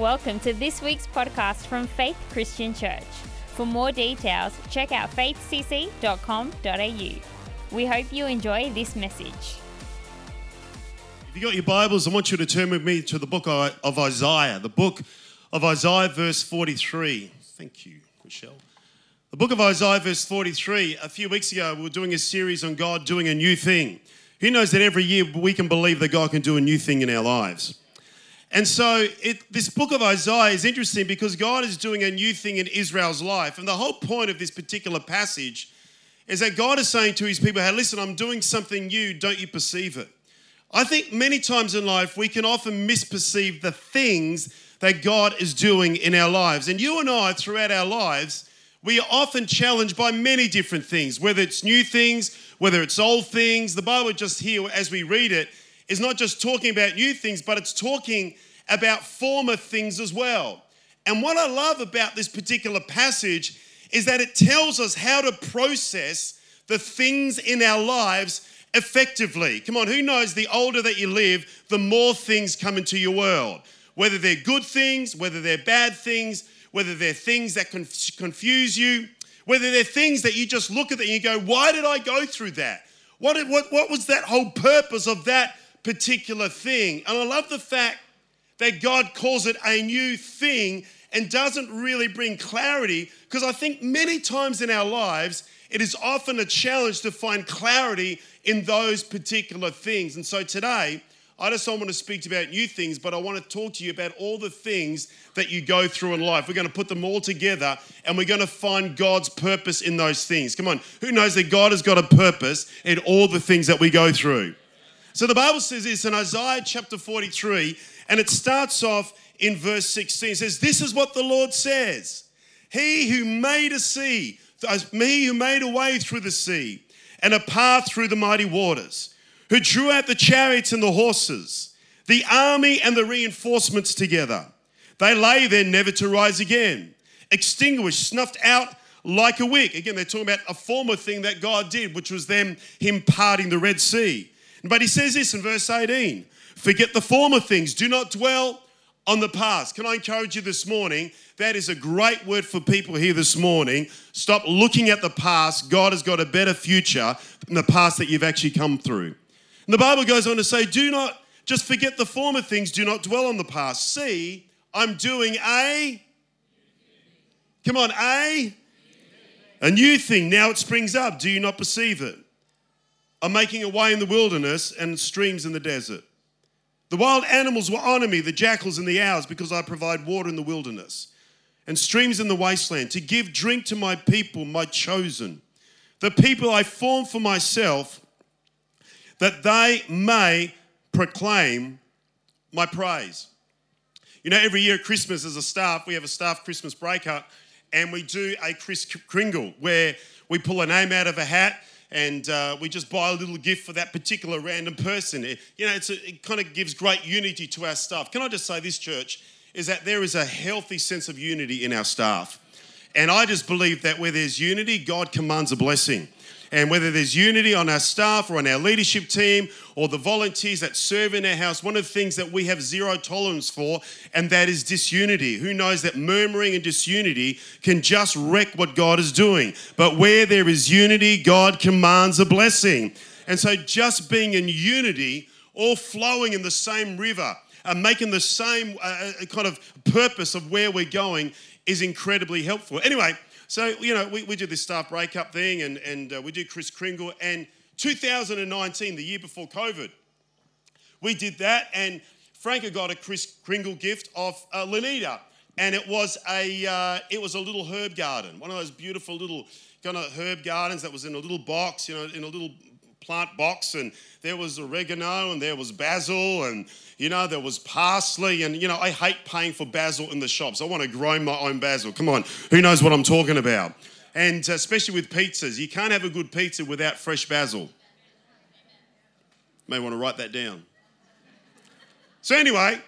Welcome to this week's podcast from Faith Christian Church. For more details, check out faithcc.com.au. We hope you enjoy this message. If you got your Bibles, I want you to turn with me to the book of Isaiah, the book of Isaiah, verse 43. Thank you, Michelle. The book of Isaiah, verse 43. A few weeks ago, we were doing a series on God doing a new thing. Who knows that every year we can believe that God can do a new thing in our lives? And so, it, this book of Isaiah is interesting because God is doing a new thing in Israel's life. And the whole point of this particular passage is that God is saying to his people, Hey, listen, I'm doing something new. Don't you perceive it? I think many times in life we can often misperceive the things that God is doing in our lives. And you and I, throughout our lives, we are often challenged by many different things, whether it's new things, whether it's old things. The Bible just here, as we read it, is not just talking about new things, but it's talking about former things as well. And what I love about this particular passage is that it tells us how to process the things in our lives effectively. Come on, who knows the older that you live, the more things come into your world? Whether they're good things, whether they're bad things, whether they're things that confuse you, whether they're things that you just look at and you go, why did I go through that? What, what, what was that whole purpose of that particular thing. And I love the fact that God calls it a new thing and doesn't really bring clarity because I think many times in our lives, it is often a challenge to find clarity in those particular things. And so today, I just don't want to speak about new things, but I want to talk to you about all the things that you go through in life. We're going to put them all together and we're going to find God's purpose in those things. Come on, who knows that God has got a purpose in all the things that we go through? So the Bible says this in Isaiah chapter 43, and it starts off in verse 16. It says, This is what the Lord says He who made a sea, uh, me who made a way through the sea, and a path through the mighty waters, who drew out the chariots and the horses, the army and the reinforcements together. They lay there never to rise again, extinguished, snuffed out like a wick. Again, they're talking about a former thing that God did, which was them, Him parting the Red Sea. But he says this in verse 18 forget the former things, do not dwell on the past. Can I encourage you this morning? That is a great word for people here this morning. Stop looking at the past. God has got a better future than the past that you've actually come through. And the Bible goes on to say, do not just forget the former things, do not dwell on the past. See, I'm doing a, come on, a, a new thing. Now it springs up. Do you not perceive it? Are making a way in the wilderness and streams in the desert. The wild animals will honor me, the jackals and the owls, because I provide water in the wilderness and streams in the wasteland, to give drink to my people, my chosen, the people I form for myself, that they may proclaim my praise. You know, every year at Christmas, as a staff, we have a staff Christmas breakup, and we do a Kris Kringle where we pull a name out of a hat and uh, we just buy a little gift for that particular random person. It, you know, a, it kind of gives great unity to our staff. Can I just say this, church, is that there is a healthy sense of unity in our staff. And I just believe that where there's unity, God commands a blessing. And whether there's unity on our staff or on our leadership team or the volunteers that serve in our house, one of the things that we have zero tolerance for, and that is disunity. Who knows that murmuring and disunity can just wreck what God is doing? But where there is unity, God commands a blessing. And so just being in unity, all flowing in the same river, and making the same uh, uh kind of purpose of where we're going is incredibly helpful. Anyway, so, you know, we, we do this staff breakup thing and, and uh, we do Kris Kringle. And 2019, the year before COVID, we did that. And Franca got a Kris Kringle gift of uh, Lanita. And it was a uh, it was a little herb garden, one of those beautiful little kind of herb gardens that was in a little box, you know, in a little plant box, and there was oregano and there was basil and you know there was parsley and you know I hate paying for basil in the shops. I want to grow my own basil. Come on, who knows what I'm talking about? And uh, especially with pizzas, you can't have a good pizza without fresh basil. May want to write that down. So anyway,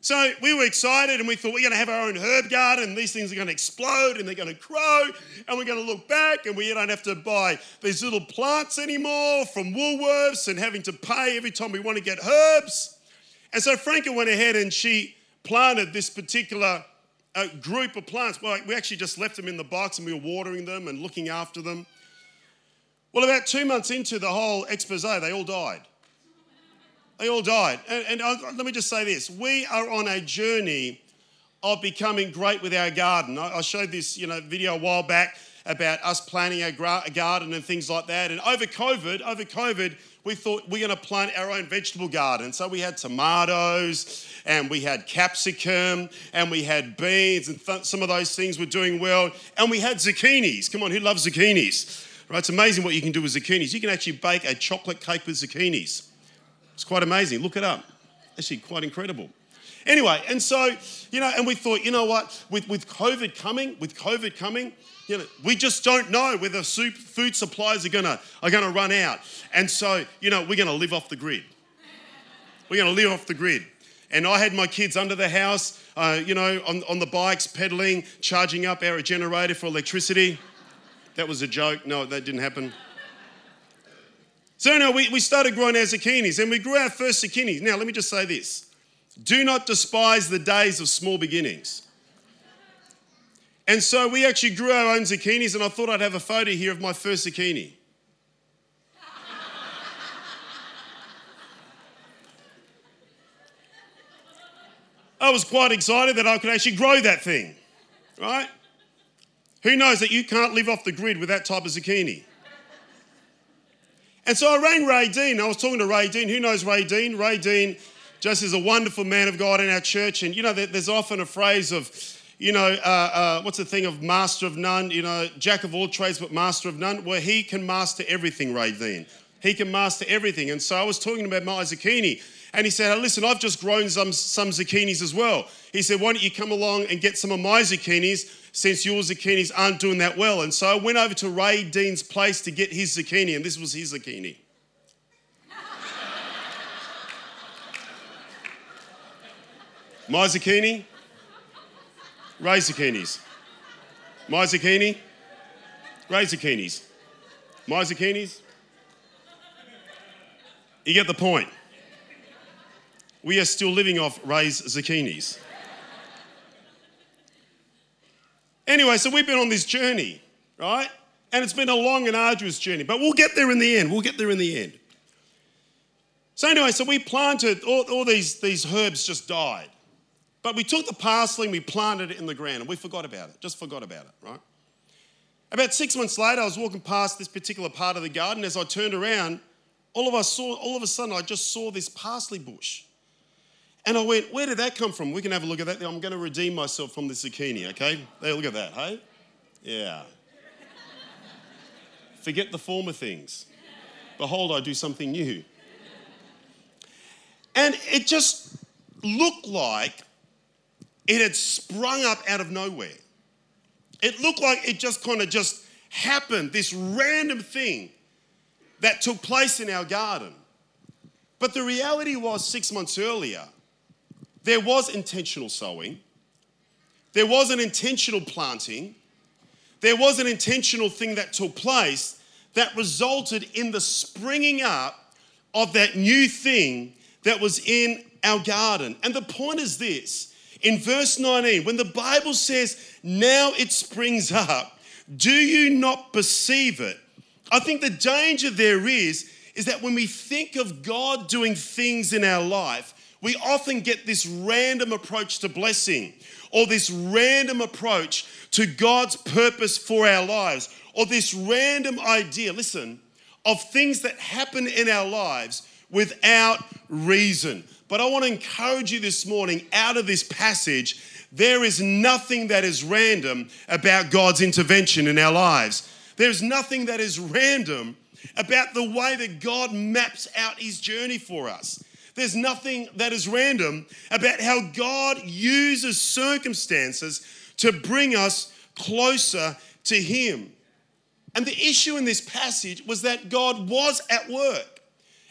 so we were excited and we thought we're going to have our own herb garden and these things are going to explode and they're going to grow and we're going to look back and we don't have to buy these little plants anymore from Woolworths and having to pay every time we want to get herbs. And so Franca went ahead and she planted this particular uh, group of plants. Well, we actually just left them in the box and we were watering them and looking after them. Well, about two months into the whole expose, they all died. They all died. And, and let me just say this we are on a journey of becoming great with our garden. I, I showed this you know, video a while back about us planting a, gra- garden and things like that. And over COVID, over COVID, we thought we're going to plant our own vegetable garden. So we had tomatoes and we had capsicum and we had beans and th- some of those things were doing well. And we had zucchinis. Come on, who loves zucchinis? Right, it's amazing what you can do with zucchinis. You can actually bake a chocolate cake with zucchinis. It's quite amazing. Look it up. Actually, quite incredible. Anyway, and so, you know, and we thought, you know what, with, with COVID coming, with COVID coming, you know, we just don't know whether soup, food supplies are gonna, are gonna run out. And so, you know, we're gonna live off the grid. We're gonna live off the grid. And I had my kids under the house, uh, you know, on, on the bikes, pedaling, charging up our generator for electricity. That was a joke. No, that didn't happen. So, no, we, we started growing our zucchinis and we grew our first zucchinis. Now, let me just say this do not despise the days of small beginnings. And so we actually grew our own zucchinis, and I thought I'd have a photo here of my first zucchini. I was quite excited that I could actually grow that thing, right? Who knows that you can't live off the grid with that type of zucchini? And so I rang Ray Dean. I was talking to Ray Dean. Who knows Ray Dean? Ray Dean just is a wonderful man of God in our church. And you know, there's often a phrase of, you know, uh, uh, what's the thing of master of none? You know, jack of all trades, but master of none. Well, he can master everything, Ray Dean. He can master everything. And so I was talking about my zucchini. And he said, Listen, I've just grown some, some zucchinis as well. He said, Why don't you come along and get some of my zucchinis since your zucchinis aren't doing that well? And so I went over to Ray Dean's place to get his zucchini, and this was his zucchini. my zucchini, Ray zucchinis. My zucchini, Ray zucchinis. My zucchinis. You get the point we are still living off Ray's zucchinis. anyway, so we've been on this journey, right? And it's been a long and arduous journey, but we'll get there in the end. We'll get there in the end. So, anyway, so we planted, all, all these, these herbs just died. But we took the parsley and we planted it in the ground and we forgot about it, just forgot about it, right? About six months later, I was walking past this particular part of the garden. As I turned around, all of, us saw, all of a sudden, I just saw this parsley bush. And I went, where did that come from? We can have a look at that. I'm going to redeem myself from the zucchini, okay? Hey, look at that, hey? Yeah. Forget the former things. Behold, I do something new. And it just looked like it had sprung up out of nowhere. It looked like it just kind of just happened, this random thing that took place in our garden. But the reality was, six months earlier, there was intentional sowing, there was an intentional planting, there was an intentional thing that took place that resulted in the springing up of that new thing that was in our garden. And the point is this in verse 19, when the Bible says, now it springs up, do you not perceive it? I think the danger there is, is that when we think of God doing things in our life, we often get this random approach to blessing or this random approach to God's purpose for our lives or this random idea, listen, of things that happen in our lives without reason. But I want to encourage you this morning out of this passage, there is nothing that is random about God's intervention in our lives. There's nothing that is random about the way that God maps out his journey for us. There's nothing that is random about how God uses circumstances to bring us closer to Him. And the issue in this passage was that God was at work,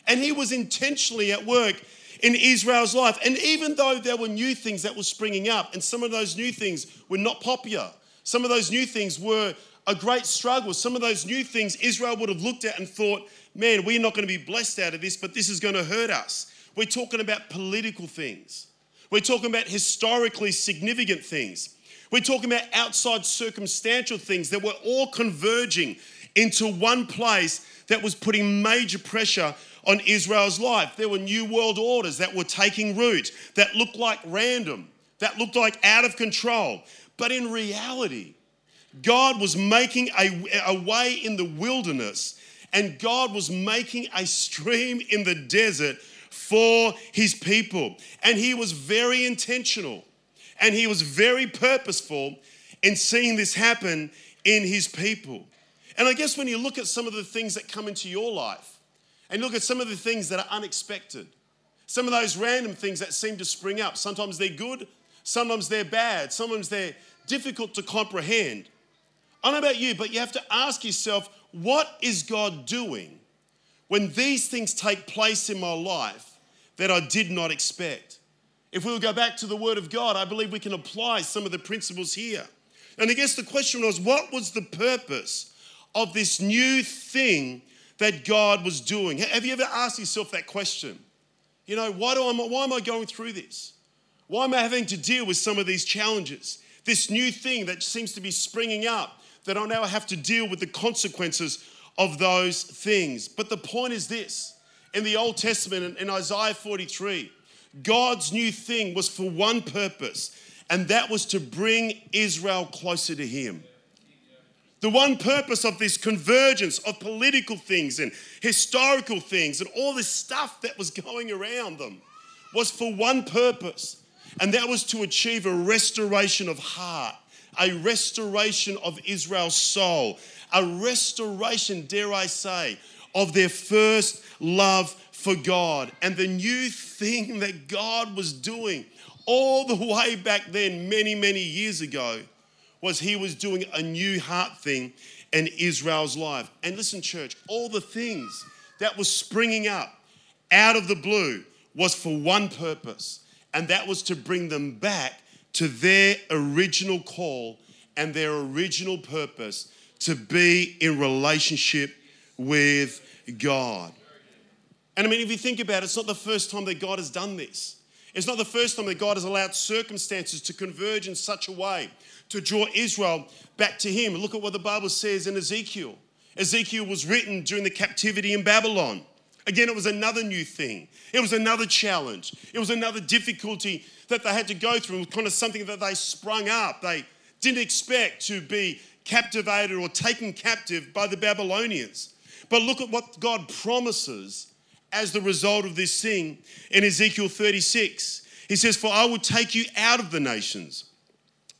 and He was intentionally at work in Israel's life. And even though there were new things that were springing up, and some of those new things were not popular, some of those new things were a great struggle. Some of those new things Israel would have looked at and thought, man, we're not going to be blessed out of this, but this is going to hurt us. We're talking about political things. We're talking about historically significant things. We're talking about outside circumstantial things that were all converging into one place that was putting major pressure on Israel's life. There were new world orders that were taking root, that looked like random, that looked like out of control. But in reality, God was making a, a way in the wilderness, and God was making a stream in the desert for his people. And he was very intentional and he was very purposeful in seeing this happen in his people. And I guess when you look at some of the things that come into your life and look at some of the things that are unexpected, some of those random things that seem to spring up, sometimes they're good, sometimes they're bad, sometimes they're difficult to comprehend. I don't know about you, but you have to ask yourself, what is God doing when these things take place in my life that I did not expect? If we will go back to the Word of God, I believe we can apply some of the principles here. And I guess the question was what was the purpose of this new thing that God was doing? Have you ever asked yourself that question? You know, why, do I, why am I going through this? Why am I having to deal with some of these challenges? This new thing that seems to be springing up, that I now have to deal with the consequences of those things. But the point is this in the Old Testament, in Isaiah 43, God's new thing was for one purpose, and that was to bring Israel closer to Him. The one purpose of this convergence of political things and historical things and all this stuff that was going around them was for one purpose, and that was to achieve a restoration of heart, a restoration of Israel's soul, a restoration, dare I say, of their first love for God. And the new thing that God was doing all the way back then, many, many years ago, was He was doing a new heart thing in Israel's life. And listen, church, all the things that was springing up out of the blue was for one purpose, and that was to bring them back to their original call and their original purpose to be in relationship with God. And I mean, if you think about it, it's not the first time that God has done this. It's not the first time that God has allowed circumstances to converge in such a way to draw Israel back to Him. Look at what the Bible says in Ezekiel. Ezekiel was written during the captivity in Babylon. Again, it was another new thing. It was another challenge. It was another difficulty that they had to go through. It was kind of something that they sprung up. They didn't expect to be captivated or taken captive by the Babylonians. But look at what God promises as the result of this thing in Ezekiel 36. He says, For I will take you out of the nations,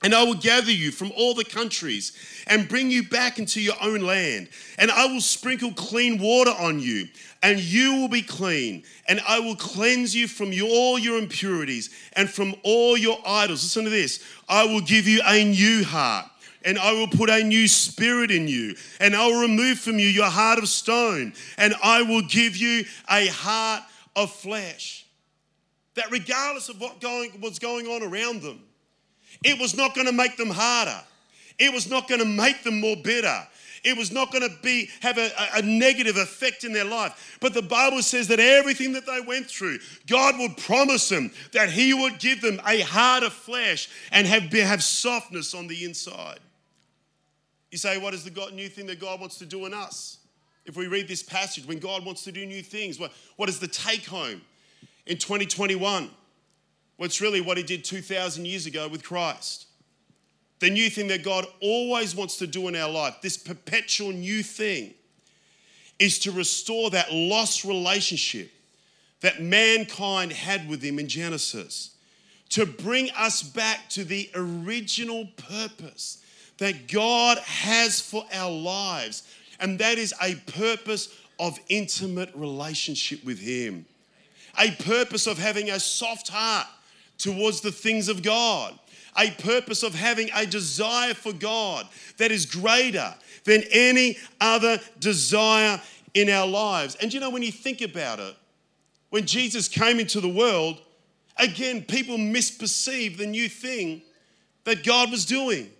and I will gather you from all the countries and bring you back into your own land. And I will sprinkle clean water on you, and you will be clean. And I will cleanse you from all your impurities and from all your idols. Listen to this I will give you a new heart and I will put a new spirit in you, and I will remove from you your heart of stone, and I will give you a heart of flesh. That regardless of what going, was going on around them, it was not going to make them harder. It was not going to make them more bitter. It was not going to be have a, a, negative effect in their life. But the Bible says that everything that they went through, God would promise them that He would give them a heart of flesh and have, have softness on the inside. You say, what is the God, new thing that God wants to do in us? If we read this passage, when God wants to do new things, what, what is the take home in 2021? It's really what He did 2,000 years ago with Christ. The new thing that God always wants to do in our life, this perpetual new thing, is to restore that lost relationship that mankind had with Him in Genesis, to bring us back to the original purpose that God has for our lives, and that is a purpose of intimate relationship with Him, a purpose of having a soft heart towards the things of God, a purpose of having a desire for God that is greater than any other desire in our lives. And you know, when you think about it, when Jesus came into the world, again, people misperceived the new thing that God was doing.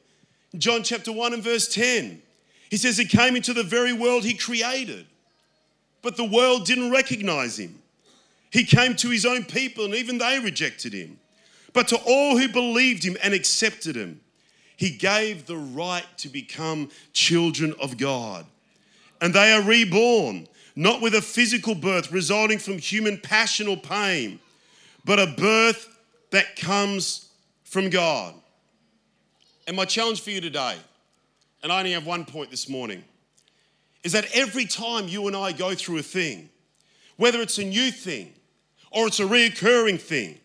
John chapter 1 and verse 10. He says he came into the very world he created, but the world didn't recognize him. He came to his own people and even they rejected him. But to all who believed him and accepted him, he gave the right to become children of God. And they are reborn, not with a physical birth resulting from human passion or pain, but a birth that comes from God. And my challenge for you today, and I only have one point this morning, is that every time you and I go through a thing, whether it's a new thing, or it's a reoccurring thing,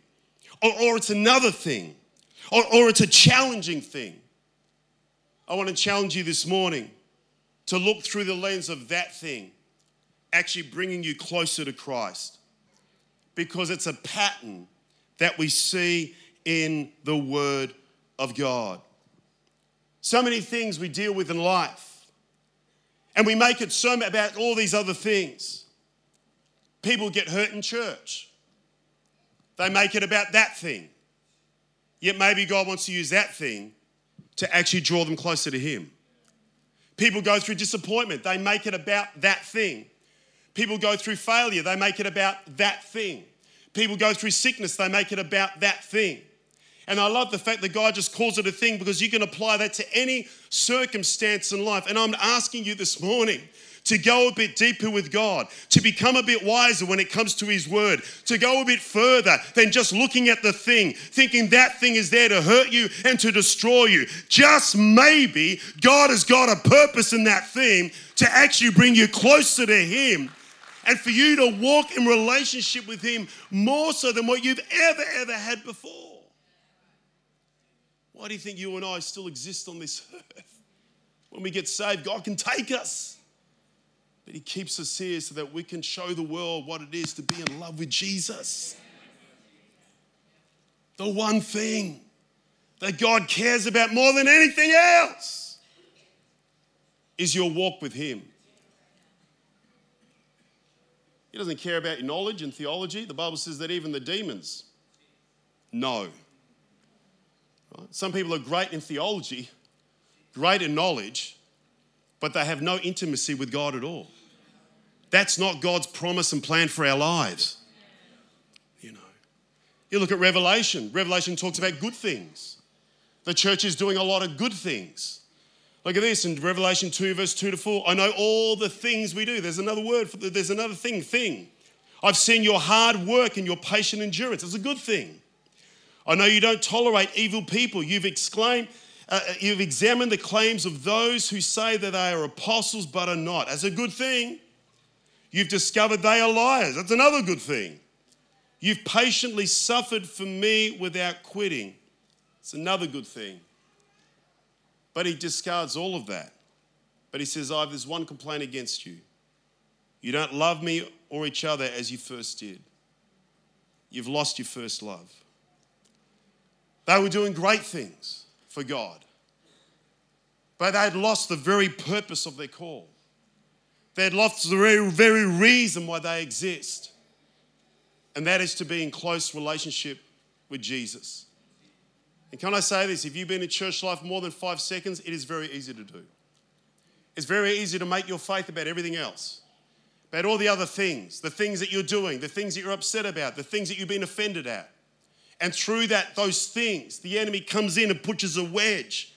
or, or it's another thing, or, or it's a challenging thing, I want to challenge you this morning to look through the lens of that thing, actually bringing you closer to Christ. Because it's a pattern that we see in the Word of God. So many things we deal with in life, and we make it so about all these other things. People get hurt in church, they make it about that thing. Yet maybe God wants to use that thing to actually draw them closer to Him. People go through disappointment, they make it about that thing. People go through failure, they make it about that thing. People go through sickness, they make it about that thing. And I love the fact that God just calls it a thing because you can apply that to any circumstance in life. And I'm asking you this morning to go a bit deeper with God, to become a bit wiser when it comes to His Word, to go a bit further than just looking at the thing, thinking that thing is there to hurt you and to destroy you. Just maybe God has got a purpose in that thing to actually bring you closer to Him and for you to walk in relationship with Him more so than what you've ever, ever had before. Why do you think you and I still exist on this earth? When we get saved, God can take us. But He keeps us here so that we can show the world what it is to be in love with Jesus. The one thing that God cares about more than anything else is your walk with Him. He doesn't care about your knowledge and theology. The Bible says that even the demons know. Some people are great in theology, great in knowledge, but they have no intimacy with God at all. That's not God's promise and plan for our lives. You know, you look at Revelation. Revelation talks about good things. The church is doing a lot of good things. Look at this in Revelation 2, verse 2 to 4. I know all the things we do. There's another word for the, there's another thing, thing. I've seen your hard work and your patient endurance. It's a good thing. I know you don't tolerate evil people. You've exclaimed, uh, uh, you've examined the claims of those who say that they are apostles but are not. That's a good thing. You've discovered they are liars. That's another good thing. You've patiently suffered for me without quitting. It's another good thing. But he discards all of that. But he says, I have there's one complaint against you. You don't love me or each other as you first did. You've lost your first love. They were doing great things for God, but they had lost the very purpose of their call. They had lost the very, very reason why they exist, and that is to be in close relationship with Jesus. And can I say this? If you've been in church life more than five seconds, it is very easy to do. It's very easy to make your faith about everything else, about all the other things, the things that you're doing, the things that you're upset about, the things that you've been offended at. And through that, those things, the enemy comes in and pushes a wedge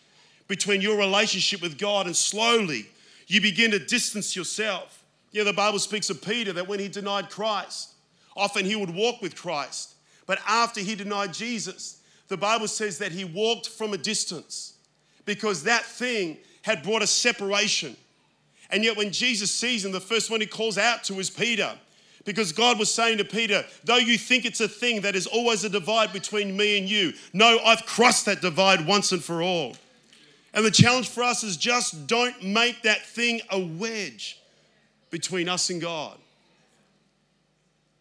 between your relationship with God, and slowly you begin to distance yourself. Yeah, the Bible speaks of Peter that when he denied Christ, often he would walk with Christ. But after he denied Jesus, the Bible says that he walked from a distance because that thing had brought a separation. And yet, when Jesus sees him, the first one he calls out to is Peter. Because God was saying to Peter, though you think it's a thing that is always a divide between me and you, no, I've crossed that divide once and for all. And the challenge for us is just don't make that thing a wedge between us and God.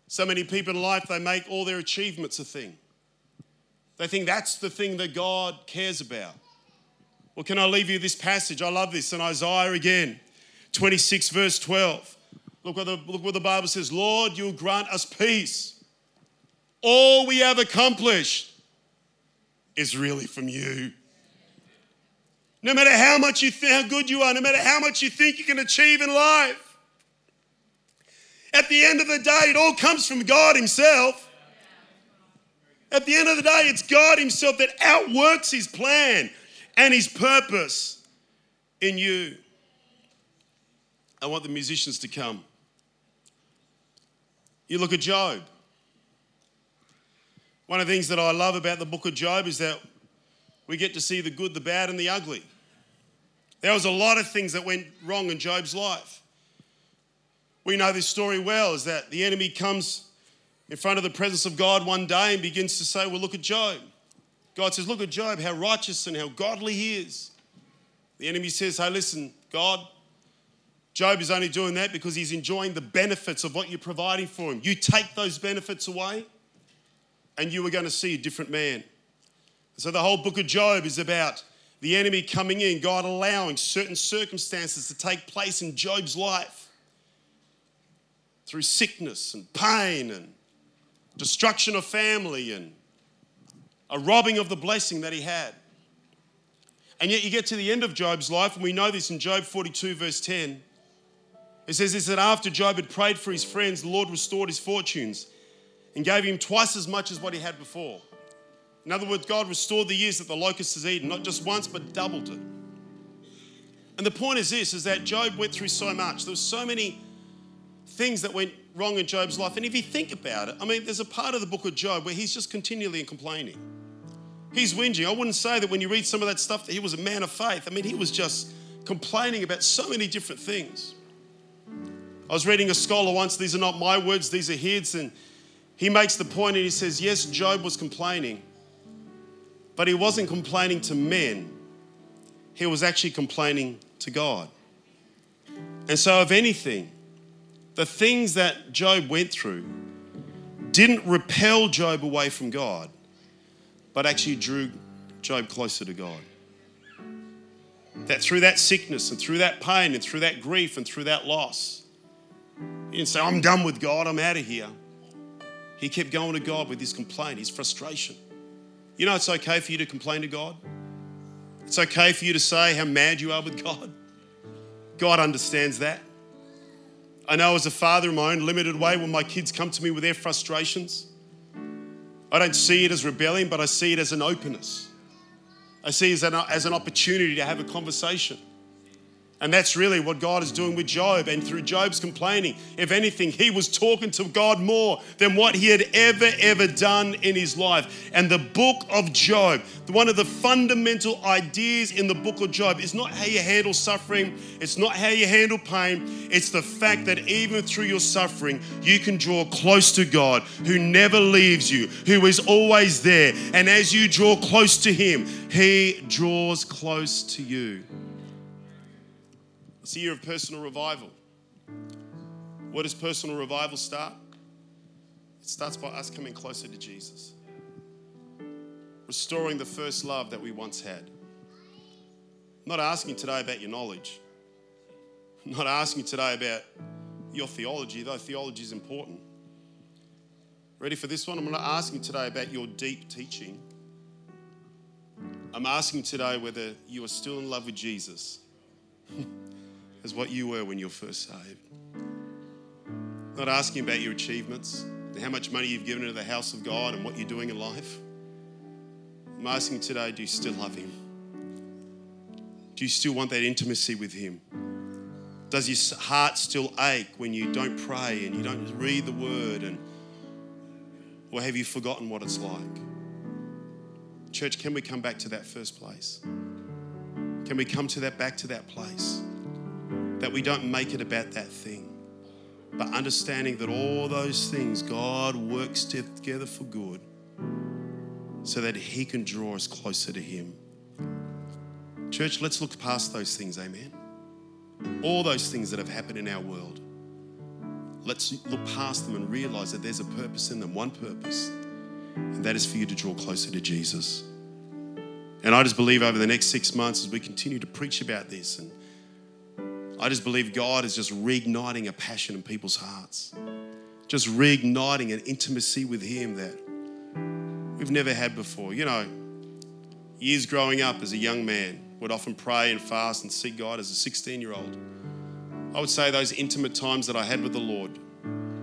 So many people in life, they make all their achievements a thing. They think that's the thing that God cares about. Well, can I leave you this passage? I love this in Isaiah again, 26, verse 12. Look what the, look what the Bible says Lord, you'll grant us peace. All we have accomplished is really from you. No matter how much you think how good you are, no matter how much you think you can achieve in life, at the end of the day, it all comes from God Himself. At the end of the day, it's God Himself that outworks His plan and His purpose in you. I want the musicians to come. You look at Job. One of the things that I love about the book of Job is that we get to see the good, the bad, and the ugly. There was a lot of things that went wrong in Job's life. We know this story well is that the enemy comes in front of the presence of God one day and begins to say, Well, look at Job. God says, Look at Job, how righteous and how godly he is. The enemy says, Hey, listen, God, Job is only doing that because he's enjoying the benefits of what you're providing for him. You take those benefits away, and you are going to see a different man. So, the whole book of Job is about the enemy coming in, God allowing certain circumstances to take place in Job's life through sickness and pain and destruction of family and a robbing of the blessing that he had. And yet, you get to the end of Job's life, and we know this in Job 42, verse 10. It says this that after Job had prayed for his friends, the Lord restored his fortunes and gave him twice as much as what he had before. In other words, God restored the years that the locust has eaten, not just once, but doubled it. And the point is this is that Job went through so much. There were so many things that went wrong in Job's life. And if you think about it, I mean, there's a part of the book of Job where he's just continually complaining. He's whinging. I wouldn't say that when you read some of that stuff that he was a man of faith. I mean, he was just complaining about so many different things. I was reading a scholar once, these are not my words, these are his, and he makes the point and he says, Yes, Job was complaining, but he wasn't complaining to men, he was actually complaining to God. And so, if anything, the things that Job went through didn't repel Job away from God, but actually drew Job closer to God. That through that sickness and through that pain and through that grief and through that loss, he didn't say, I'm done with God, I'm out of here. He kept going to God with his complaint, his frustration. You know, it's okay for you to complain to God. It's okay for you to say how mad you are with God. God understands that. I know as a father in my own limited way, when my kids come to me with their frustrations, I don't see it as rebellion, but I see it as an openness. I see it as an, as an opportunity to have a conversation. And that's really what God is doing with Job. And through Job's complaining, if anything, he was talking to God more than what he had ever, ever done in his life. And the book of Job, one of the fundamental ideas in the book of Job is not how you handle suffering, it's not how you handle pain, it's the fact that even through your suffering, you can draw close to God who never leaves you, who is always there. And as you draw close to him, he draws close to you. It's a year of personal revival. Where does personal revival start? It starts by us coming closer to Jesus, restoring the first love that we once had. I'm not asking today about your knowledge. I'm not asking today about your theology, though theology is important. Ready for this one? I'm not asking today about your deep teaching. I'm asking today whether you are still in love with Jesus. as what you were when you were first saved. Not asking about your achievements and how much money you've given to the house of God and what you're doing in life. I'm asking today do you still love Him? Do you still want that intimacy with Him? Does your heart still ache when you don't pray and you don't read the Word? And, or have you forgotten what it's like? Church, can we come back to that first place? Can we come to that back to that place? That we don't make it about that thing, but understanding that all those things God works together for good so that He can draw us closer to Him. Church, let's look past those things, amen. All those things that have happened in our world. Let's look past them and realize that there's a purpose in them, one purpose, and that is for you to draw closer to Jesus. And I just believe over the next six months as we continue to preach about this and I just believe God is just reigniting a passion in people's hearts, just reigniting an intimacy with Him that we've never had before. You know, years growing up as a young man, would often pray and fast and seek God as a 16 year old. I would say those intimate times that I had with the Lord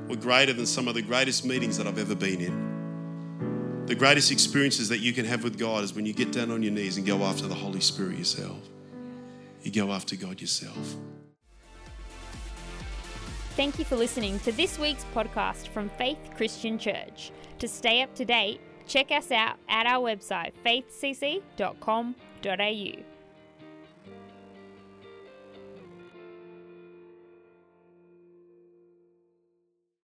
were greater than some of the greatest meetings that I've ever been in. the greatest experiences that you can have with God is when you get down on your knees and go after the Holy Spirit yourself. You go after God yourself. Thank you for listening to this week's podcast from Faith Christian Church. To stay up to date, check us out at our website faithcc.com.au.